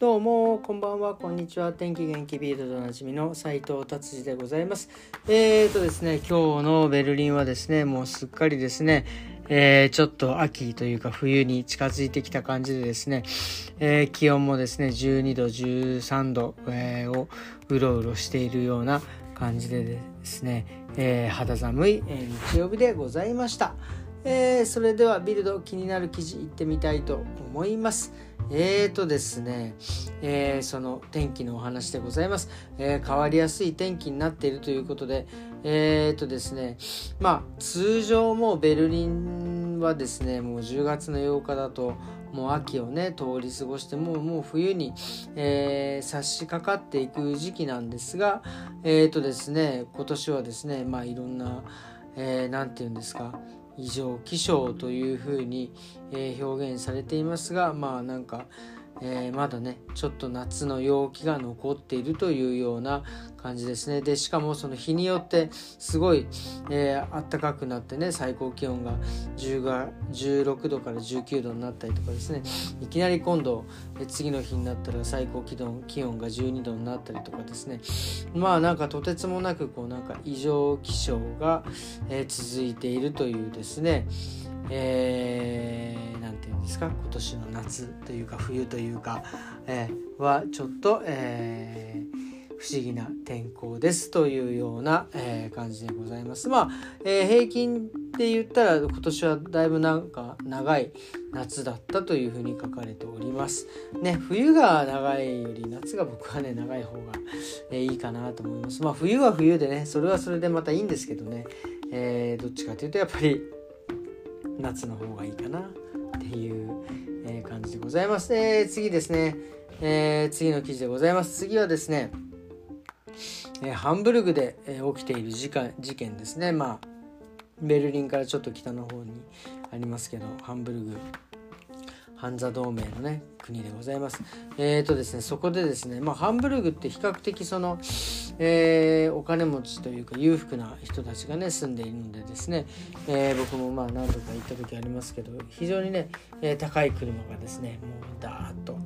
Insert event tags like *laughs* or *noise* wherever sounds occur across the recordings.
どうも、こんばんは、こんにちは。天気元気ビールドおなじみの斉藤達治でございます。えーとですね、今日のベルリンはですね、もうすっかりですね、えー、ちょっと秋というか冬に近づいてきた感じでですね、えー、気温もですね、12度、13度、えー、をうろうろしているような感じでですね、え肌寒い、日曜日でございました。えそれではビルド気になる記事いってみたいと思います。えーとですね、えー、その天気のお話でございます、えー、変わりやすい天気になっているということで、えーとですね、まあ通常もベルリンはですね、もう10月の8日だと、もう秋をね通り過ごしてもうもう冬に、えー、差し掛かっていく時期なんですがえっ、ー、とですね今年はですねまあいろんな何、えー、て言うんですか異常気象というふうに、え、表現されていますがまあなんかえー、まだねちょっと夏の陽気が残っているというような感じですね。でしかもその日によってすごい、えー、暖かくなってね最高気温が10が16度から19度になったりとかですね。いきなり今度次の日になったら最高気温気温が12度になったりとかですね。まあなんかとてつもなくこうなんか異常気象が、えー、続いているというですね。えー、て言うんですか？今年の夏というか冬というか、えー、はちょっと、えー、不思議な天候ですというような、えー、感じでございます。まあ、えー、平均で言ったら今年はだいぶなんか長い夏だったというふうに書かれております。ね、冬が長いより夏が僕はね長い方が、えー、いいかなと思います。まあ冬は冬でねそれはそれでまたいいんですけどね、えー、どっちかというとやっぱり夏の方がいいかな、ございます。えー、次ですね、えー、次の記事でございます。次はですね、えハンブルグで、え起きている事事件ですね。まあ、ベルリンからちょっと北の方にありますけど、ハンブルグハンザ同盟のね国でございます。えーとですねそこでですねまあハンブルグって比較的その、えー、お金持ちというか裕福な人たちがね住んでいるのでですね、えー、僕もまあ何度か行った時ありますけど非常にね、え、高い車がですねもうダーッと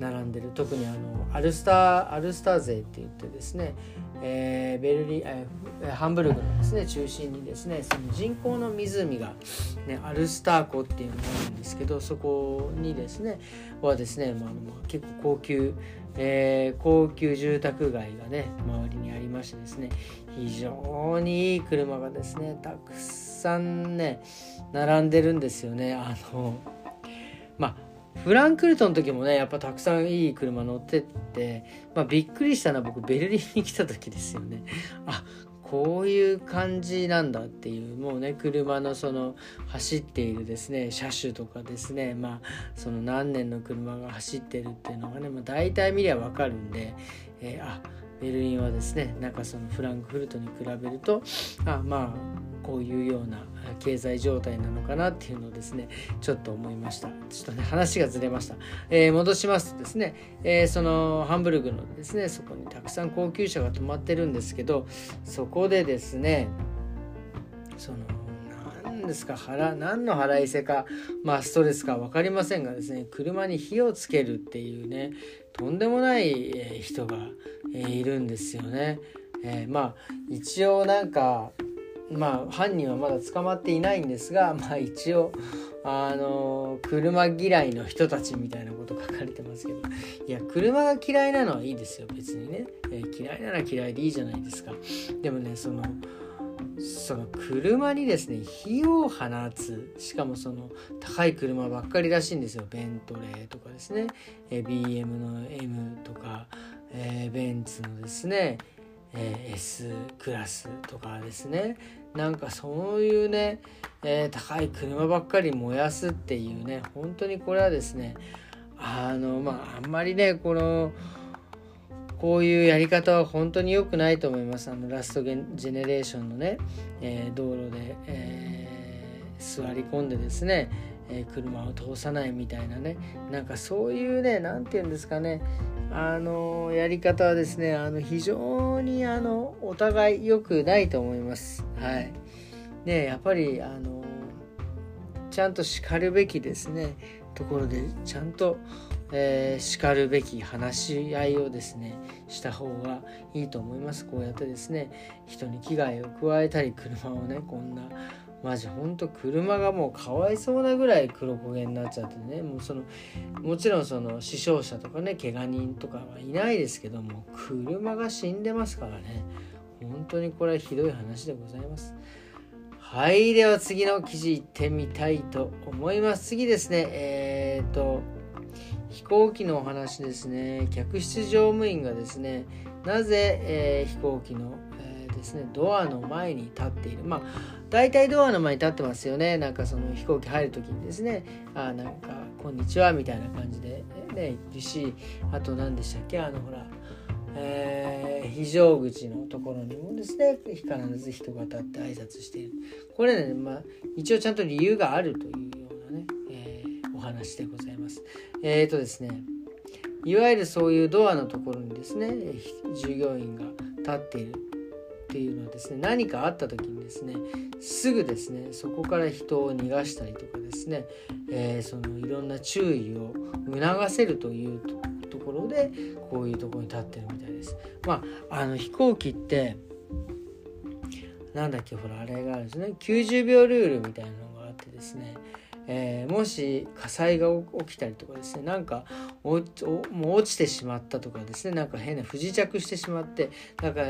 並んでる特にあのアルスターアルスター勢って言ってですねえー、ベルリ、え、ハンブルグのですね中心にですねその人工の湖が、ね、アルスター湖っていうのがあるんですけどそこにですねはですね、まあ、結構高級、えー、高級住宅街がね周りにありましてですね非常にいい車がですねたくさんね並んでるんですよね。あのまあフランクルトの時もねやっぱたくさんいい車乗ってって、まあ、びっくりしたのは僕ベルリンに来た時ですよね。あこういう感じなんだっていうもうね車のその走っているですね車種とかですねまあその何年の車が走ってるっていうのがね、まあ、大体見りゃ分かるんで、えー、あベルリンはですねなんかそのフランクフルトに比べるとあまあこういうような経済状態なのかなっていうのをですねちょっと思いました。ちょっとね話がずれました、えー、戻しますとですね、えー、そのハンブルグのですねそこにたくさん高級車が止まってるんですけどそこでですねその何ですか腹何の腹いせかまあストレスか分かりませんがですね車に火をつけるっていうねとんでもない人がいるんですよね。えー、まあ一応なんかまあ犯人はまだ捕まっていないんですがまあ一応あの車嫌いの人たちみたいなこと書かれてますけど。いや車が嫌いなのはいいですよ別にね、えー、嫌いなら嫌いでいいじゃないですか。でもねそのその車にですね火を放つ。しかもその高い車ばっかりらしいんですよ。ベントレーとかですね、え、BM の M とか、えー、ベンツのですねえー、S クラスとかですね。なんかそういうね、えー、高い車ばっかり燃やすっていうね本当にこれはですねあのまああんまりねこのこういうやり方は本当に良くないと思います。あのラストジェネレーションのね、えー、道路で、えー、座り込んでですねえー、車を通さないみたいなね。なんかそういうね何て言うんですかね。あのやり方はですねあの非常にあのお互い良くないと思います。はい。でやっぱりあのちゃんとしかるべきですね。ところでちゃんと、えー、しかるべき話し合いをですねした方がいいと思います。こうやってですね人に危害を加えたり車をねこんなマジほんと車がもうかわいそうなぐらい黒焦げになっちゃってねもうそのもちろんその死傷者とかね怪我人とかはいないですけども車が死んでますからね。本当にこれはひどい話でございます。はいでは次の記事いってみたいと思います。次ですねえっ、と飛行機のお話ですね。客室乗務員がですねなぜ、えー、飛行機のですねドアの前に立っている。まあ大体ドアの前に立ってますよね。なんかその飛行機入る時にですねあなんか「こんにちは」みたいな感じでねいるしあと何でしたっけ？あのほらえー、非常口のところにもですね必ず人が立って挨拶している。これね、まあ、一応ちゃんと理由があるというようなね、えー、お話でございます。えっ、ー、とですねいわゆるそういうドアのところにですね従業員が立っているっていうのはですね何かあった時にですねすぐですねそこから人を逃がしたりとかですね、えー、そのいろんな注意を促せるというところでこういうところに立ってるみたいです。まああの飛行機ってなんだっけほらあれがあるんですね90秒ルールみたいなのがあってですねえー、もし火災が起きたりとかですねなんかもう落ちてしまったとかですねなんか変な不時着してしまってなんか、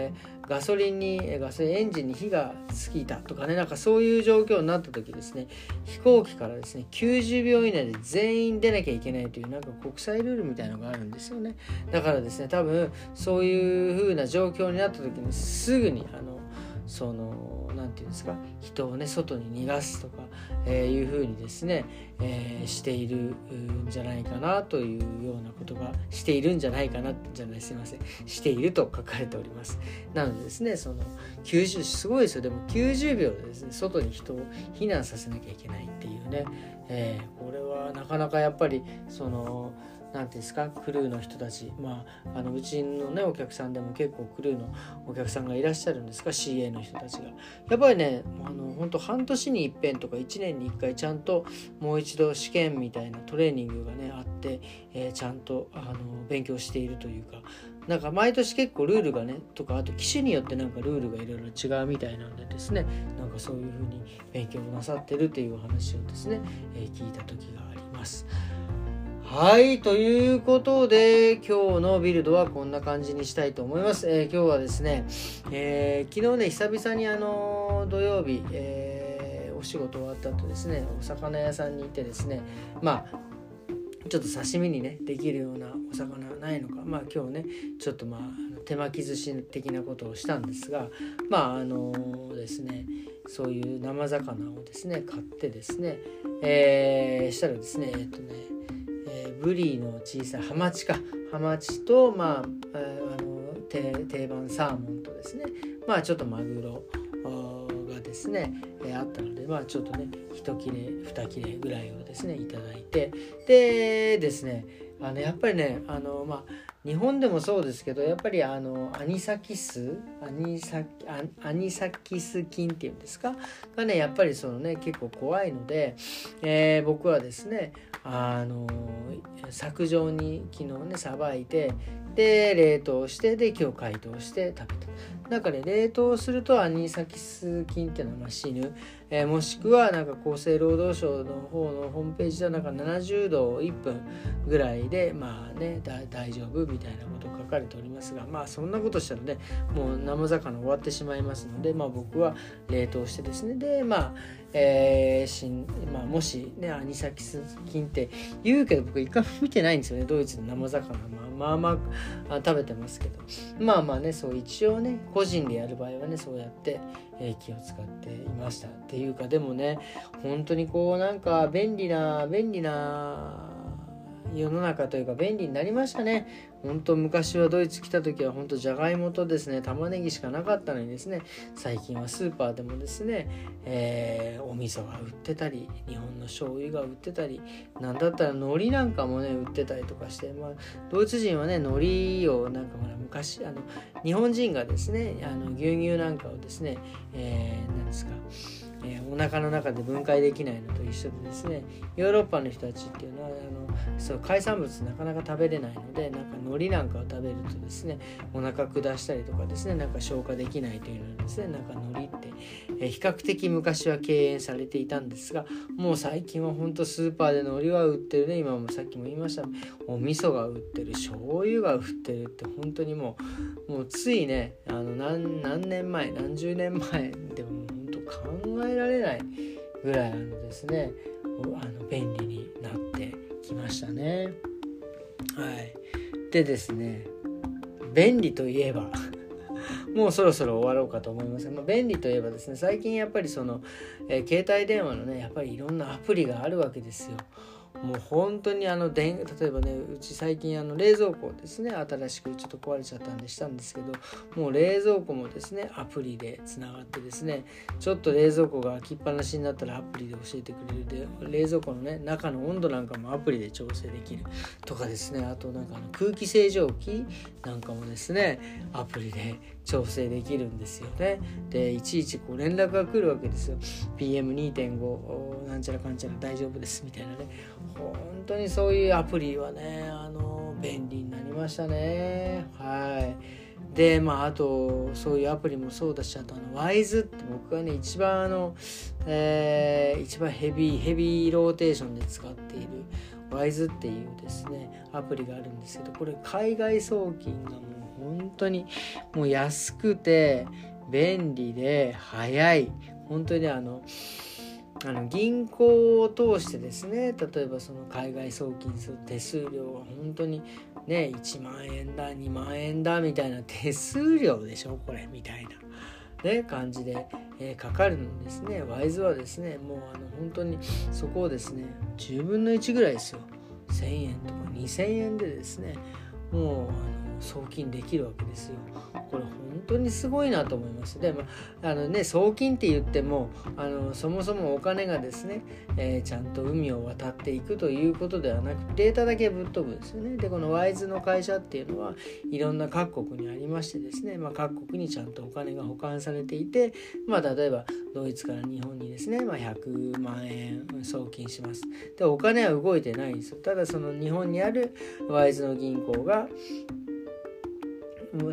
ガソリンにガソリンエンジンに火がついたとかねなんかそういう状況になった時ですね飛行機からですね90秒以内で全員出なきゃいけないというなんか国際ルールみたいのがあるんですよね。だからですね多分そういう風な状況になった時にすぐにあのその何て言うんですか人をね外に逃がすとか、えー、いうふうにですね、えー、しているんじゃないかなというようなことがしているんじゃないかなじゃないすいませんしていると書かれております。なのでですねその90すごいですよ。でも90秒でですね外に人を避難させなきゃいけないっていうね、えー、これはなかなかやっぱりその何て言うんですかクルーの人たち。まああのうちのねお客さんでも結構クルーのお客さんがいらっしゃるんですか CA の人たちが。やっぱりねあの本当半年に一遍とか1年に1回ちゃんともう一度試験みたいなトレーニングがねあって、えー、ちゃんとあの勉強しているというか。なんか毎年結構ルールがねとかあと機種によってなんかルールがいろいろ違うみたいなんでですね。なんかそういうふうに勉強なさってるっていうお話をですね、えー、聞いた時があります。はいということで今日のビルドはこんな感じにしたいと思います。えー、今日はですね、えー、昨日ね久々にあの土曜日、えー、お仕事終わった後ですねお魚屋さんに行ってですねまあちょっと刺身にねできるようなお魚はないのかまあ今日ねちょっとまあ手巻き寿司的なことをしたんですがまああのですねそういう生魚をですね買ってですね、えー、したらですねえっとねブリの小さいハマチか。ハマチとまあ、あの定番サーモンとですね。まあちょっとマグロがですね、え、あったのでまあちょっとね1切れ2切れぐらいをですねいただいて。でですねあのやっぱりねあのまあ日本でもそうですけどやっぱりあのアニサキスアニサアニサキス菌っていうんですか？がねやっぱりそのね結構怖いので、えー、僕はですねあの削除に昨日ねさばいてで冷凍してで今日解凍して食べた。なんかね冷凍するとアニサキス菌っていうのは死ぬ。えー、もしくはなんか厚生労働省の方のホームページではなんか70度1分ぐらいでまあね大丈夫みたいなこと書かれておりますがまあそんなことしたらねもう生魚終わってしまいますのでまあ僕は冷凍してですね。でまあえーしんまあ、もしねアニサキス菌って言うけど僕一回も見てないんですよね。ドイツの生魚。まあまあまあ食べてますけど。まあまあねそう一応ね個人でやる場合はねそうやって、えー、気を使っていましたっていうか。でもね本当にこうなんか便利な便利な世の中というか便利になりましたね。本当昔はドイツ来た時は本当じゃがいもとですね玉ねぎしかなかったのにですね最近はスーパーでもですね、えー、お味噌が売ってたり日本の醤油が売ってたりなんだったら海苔なんかもね売ってたりとかして、まあ、ドイツ人はね海苔をなんかほら昔あの日本人がですねあの牛乳なんかをですね、えー、なんですかえー、お腹の中で分解できないのと一緒でですねヨーロッパの人たちっていうのはあのそう海産物なかなか食べれないのでなんか海苔なんかを食べるとですねお腹下したりとかですねなんか消化できないというのはですねなんか海苔って、比較的昔は敬遠されていたんですがもう最近はほんとスーパーで海苔は売ってるね今もさっきも言いましたお味噌が売ってる醤油が売ってるって本当にもうもうついねあの何何年前何十年前でも本当考えられないぐらいあのですねあの便利になってきましたね。はい、でですね便利といえば *laughs* もうそろそろ終わろうかと思いますまあ、便利といえばですね最近やっぱりその、えー、携帯電話のねやっぱりいろんなアプリがあるわけですよ。もう本当にあの電例えばねうち最近あの冷蔵庫ですね新しくちょっと壊れちゃったんでしたんですけどもう冷蔵庫もですねアプリでつながってですねちょっと冷蔵庫が開きっぱなしになったらアプリで教えてくれるで冷蔵庫のね中の温度なんかもアプリで調整できるとかですねあとなんかあの空気清浄機なんかもですねアプリで調整できるんですよね。でいちいちこう連絡が来るわけですよ。PM2.5 なんちゃらかんちゃら大丈夫ですみたいなね本当にそういうアプリはねあの便利になりましたねはいでまああとそういうアプリもそうだしあとあのワイズって僕がね一番あの、えー、一番ヘビーヘビーローテーションで使っているワイズっていうですねアプリがあるんですけどこれ海外送金がもう本当にもう安くて便利で早い本当にあのあの銀行を通してですね例えばその海外送金する手数料は本当にね1万円だ2万円だみたいな手数料でしょこれみたいな。ね、感じで、えー、かかるのですね。ワイズはですね、もうあの本当にそこをですね、10分の1ぐらいですよ。1000円とか2000円でですね、もう送金できるわけですよ。これ本当にすごいなと思います。でもあのね送金って言ってもあのそもそもお金がですね、えー、ちゃんと海を渡っていくということではなくデータだけぶっ飛ぶんですよね。でこのワイズの会社っていうのはいろんな各国にありましてですね、まあ、各国にちゃんとお金が保管されていて、まあ、例えばドイツから日本にですね、まあ、100万円送金します。でお金は動いてないんですよ。ただその日本にあるワイズの銀行が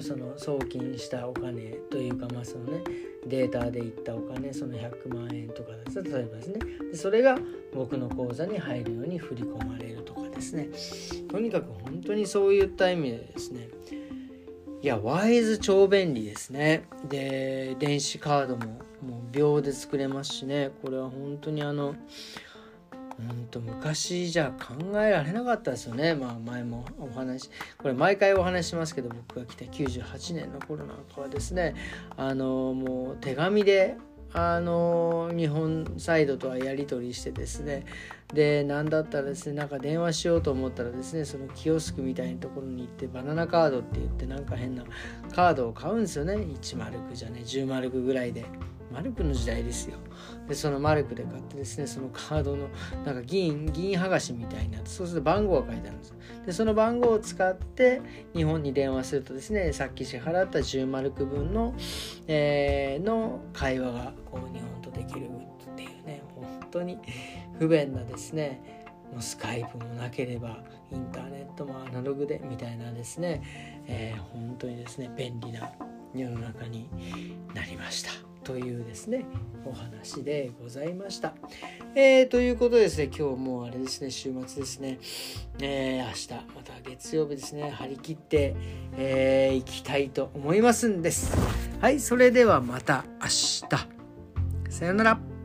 その送金したお金というかまあそのねデータでいったお金その100万円とかです例えばですね。でそれが僕の口座に入るように振り込まれるとかですね。とにかく本当にそういった意味でですね。いやワイズ超便利ですね。で電子カードももう秒で作れますしね。これは本当にあのうんと昔じゃ考えられなかったですよね。まあ前もお話これ毎回お話しますけど僕が来た98年の頃なんかはですねあのもう手紙であの日本サイドとはやり取りしてですねで何だったらですねなんか電話しようと思ったらですねそのキオスクみたいなところに行ってバナナカードって言ってなんか変なカードを買うんですよね。1マルクじゃね10マルクぐらいで。マルクの時代ですよ。でそのマルクで買ってですねそのカードのなんか銀銀剥がしみたいなそうすると番号が書いてあるんですでその番号を使って日本に電話するとですねさっき支払った10マルク分の,、えー、の会話がこう日本とできるっていうね本当に不便なですねもうスカイプもなければインターネットもアナログでみたいなですね、えー、本当にですね便利な世の中になりました。というですねお話でございました。えー、ということですね今日もうあれですね週末ですね、えー、明日また月曜日ですね張り切って、えー、きたいと思いますんです。はいそれではまた明日さよなら。